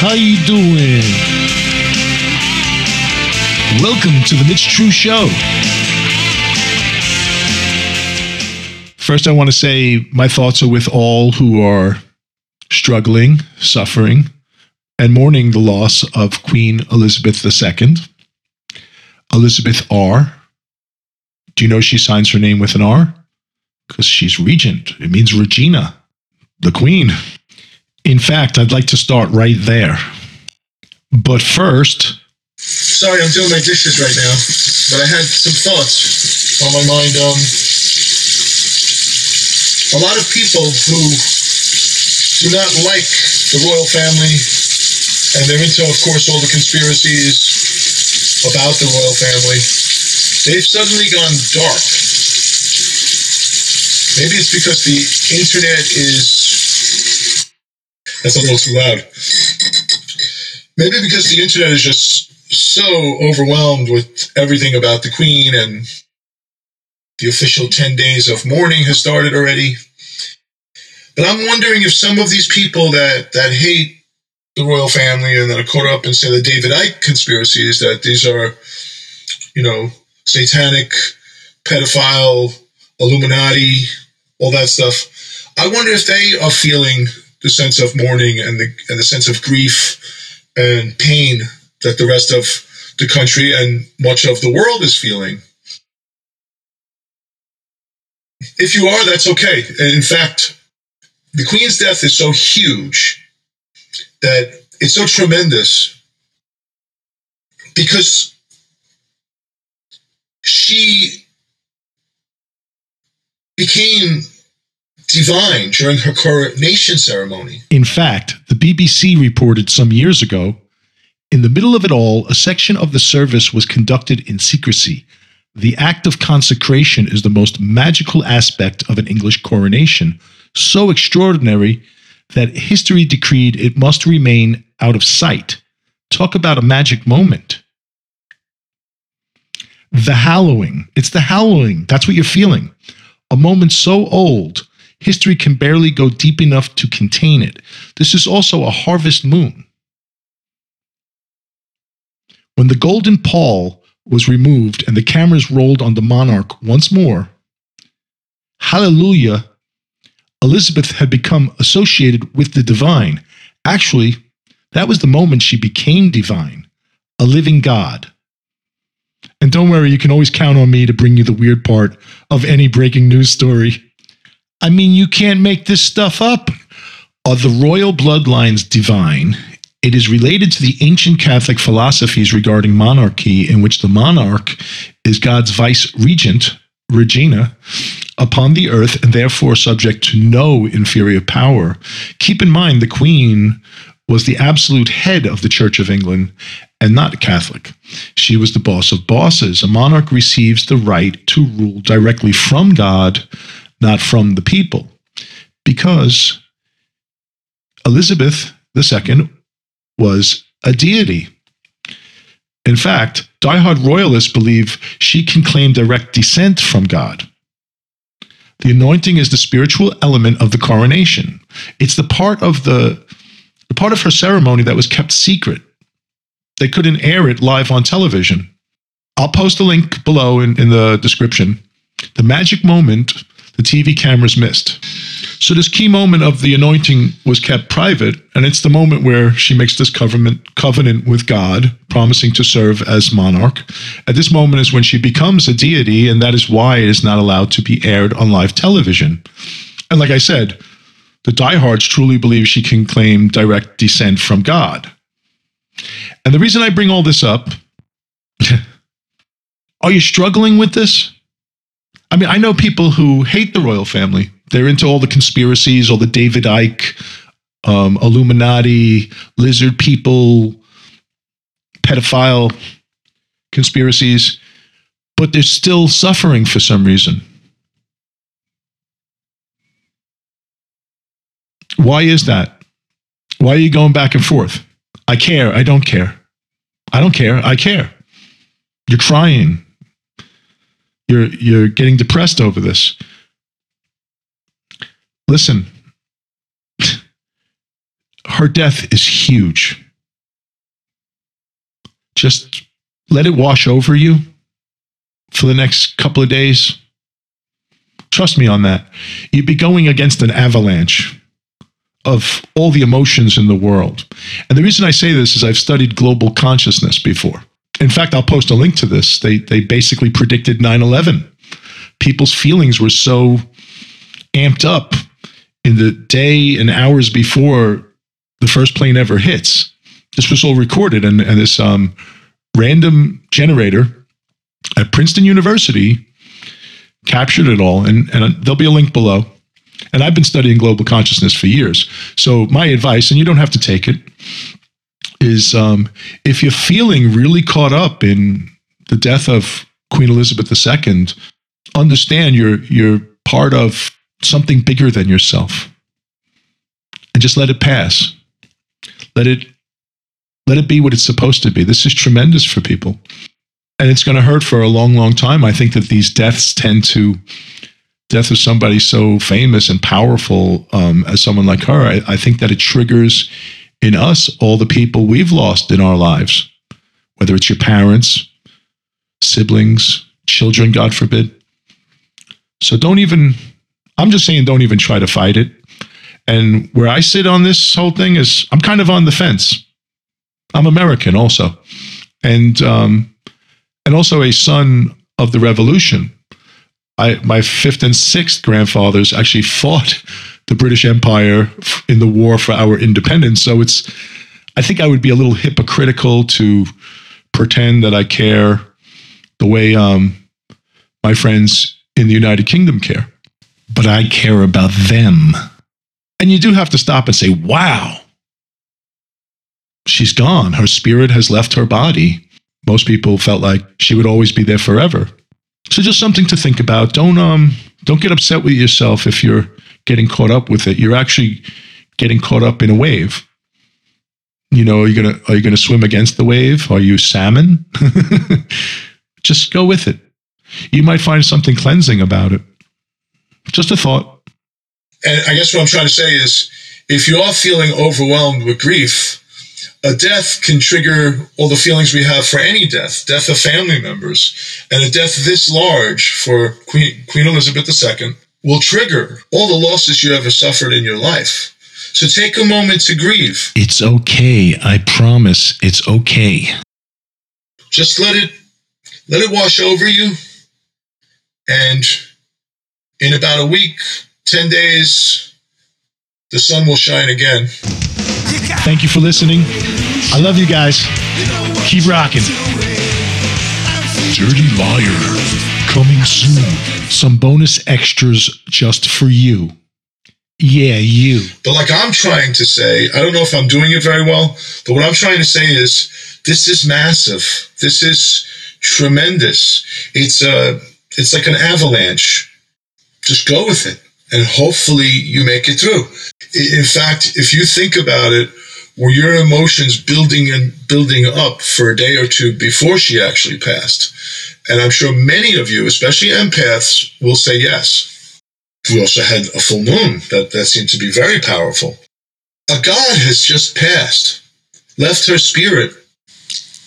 How you doing? Welcome to the Mitch Tru Show. First, I want to say my thoughts are with all who are struggling, suffering, and mourning the loss of Queen Elizabeth II. Elizabeth R. Do you know she signs her name with an R? Because she's regent. It means Regina, the Queen. In fact, I'd like to start right there. But first, Sorry, I'm doing my dishes right now, but I had some thoughts on my mind. Um, a lot of people who do not like the royal family, and they're into, of course, all the conspiracies about the royal family, they've suddenly gone dark. Maybe it's because the internet is. That's a little too loud. Maybe because the internet is just so overwhelmed with everything about the Queen and the official 10 days of mourning has started already. But I'm wondering if some of these people that, that hate the royal family and that are caught up in, say, the David Icke conspiracies, that these are, you know, satanic, pedophile, Illuminati, all that stuff. I wonder if they are feeling the sense of mourning and the and the sense of grief and pain that the rest of the country and much of the world is feeling. If you are, that's okay. And in fact, the Queen's death is so huge that it's so tremendous because she became divine during her coronation ceremony. in fact, the BBC reported some years ago in the middle of it all, a section of the service was conducted in secrecy. The act of consecration is the most magical aspect of an English coronation, so extraordinary that history decreed it must remain out of sight. Talk about a magic moment. The hallowing. It's the hallowing. That's what you're feeling. A moment so old, history can barely go deep enough to contain it. This is also a harvest moon. When the golden pall was removed and the cameras rolled on the monarch once more, hallelujah, Elizabeth had become associated with the divine. Actually, that was the moment she became divine, a living God. And don't worry, you can always count on me to bring you the weird part of any breaking news story. I mean, you can't make this stuff up. Are the royal bloodlines divine? It is related to the ancient Catholic philosophies regarding monarchy, in which the monarch is God's vice regent, Regina, upon the earth and therefore subject to no inferior power. Keep in mind, the Queen was the absolute head of the Church of England and not Catholic. She was the boss of bosses. A monarch receives the right to rule directly from God, not from the people, because Elizabeth II was a deity. In fact, diehard royalists believe she can claim direct descent from God. The anointing is the spiritual element of the coronation. It's the part of the, the part of her ceremony that was kept secret. They couldn't air it live on television. I'll post a link below in, in the description. The magic moment the TV cameras missed. So this key moment of the anointing was kept private, and it's the moment where she makes this covenant covenant with God, promising to serve as monarch. At this moment is when she becomes a deity, and that is why it is not allowed to be aired on live television. And like I said, the diehards truly believe she can claim direct descent from God. And the reason I bring all this up, are you struggling with this? I mean, I know people who hate the royal family. They're into all the conspiracies, all the David Icke, um, Illuminati, lizard people, pedophile conspiracies, but they're still suffering for some reason. Why is that? Why are you going back and forth? I care. I don't care. I don't care. I care. You're crying. You're you're getting depressed over this. Listen. Her death is huge. just let it wash over you for the next couple of days. Trust me on that. You'd be going against an avalanche of all the emotions in the world. And the reason I say this is I've studied global consciousness before. In fact, I'll post a link to this. They, they basically predicted 9 11. People's feelings were so amped up in the day and hours before the first plane ever hits. This was all recorded, and, and this um, random generator at Princeton University captured it all. And, and there'll be a link below. And I've been studying global consciousness for years. So, my advice, and you don't have to take it, is um, if you're feeling really caught up in the death of Queen Elizabeth II, understand you're, you're part of something bigger than yourself. And just let it pass. Let it let it be what it's supposed to be. This is tremendous for people. And it's going to hurt for a long, long time. I think that these deaths tend to death of somebody so famous and powerful um, as someone like her, I, I think that it triggers in us all the people we've lost in our lives, whether it's your parents, siblings, children, God forbid. So don't even, I'm just saying, don't even try to fight it. And where I sit on this whole thing is I'm kind of on the fence. I'm American also. And, um, and also a son of the revolution. I, my fifth and sixth grandfathers actually fought the British Empire in the war for our independence. So it's, I think I would be a little hypocritical to pretend that I care the way um, my friends in the United Kingdom care. But I care about them. And you do have to stop and say, wow, she's gone. Her spirit has left her body. Most people felt like she would always be there forever. So just something to think about. Don't um don't get upset with yourself if you're getting caught up with it. You're actually getting caught up in a wave. You know, are you gonna are you gonna swim against the wave? Are you salmon? just go with it. You might find something cleansing about it. Just a thought. And I guess what I'm trying to say is if you are feeling overwhelmed with grief, a death can trigger all the feelings we have for any death, death of family members, and a death this large for Queen, Queen Elizabeth II will trigger all the losses you ever suffered in your life. So take a moment to grieve. It's okay. I promise it's okay. Just let it let it wash over you. And in about a week, 10 days, the sun will shine again. Thank you for listening. I love you guys. Keep rocking. Dirty Liar. Coming soon. Some bonus extras just for you. Yeah, you. But like I'm trying to say, I don't know if I'm doing it very well, but what I'm trying to say is this is massive. This is tremendous. It's a uh, it's like an avalanche. Just go with it and hopefully you make it through. In fact, if you think about it, were your emotions building and building up for a day or two before she actually passed? And I'm sure many of you, especially empaths, will say yes. We also had a full moon that, that seemed to be very powerful. A God has just passed, left her spirit.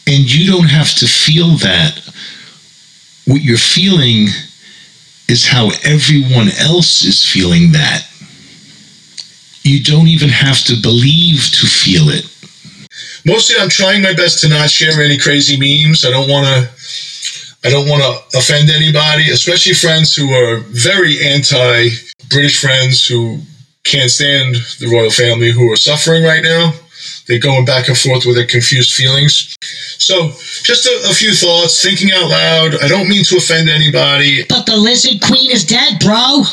And you don't have to feel that. What you're feeling is how everyone else is feeling that. You don't even have to believe to feel it. Mostly, I'm trying my best to not share any crazy memes. I don't want to. I don't want to offend anybody, especially friends who are very anti British friends who can't stand the royal family who are suffering right now. They're going back and forth with their confused feelings. So, just a, a few thoughts, thinking out loud. I don't mean to offend anybody. But the Lizard Queen is dead, bro.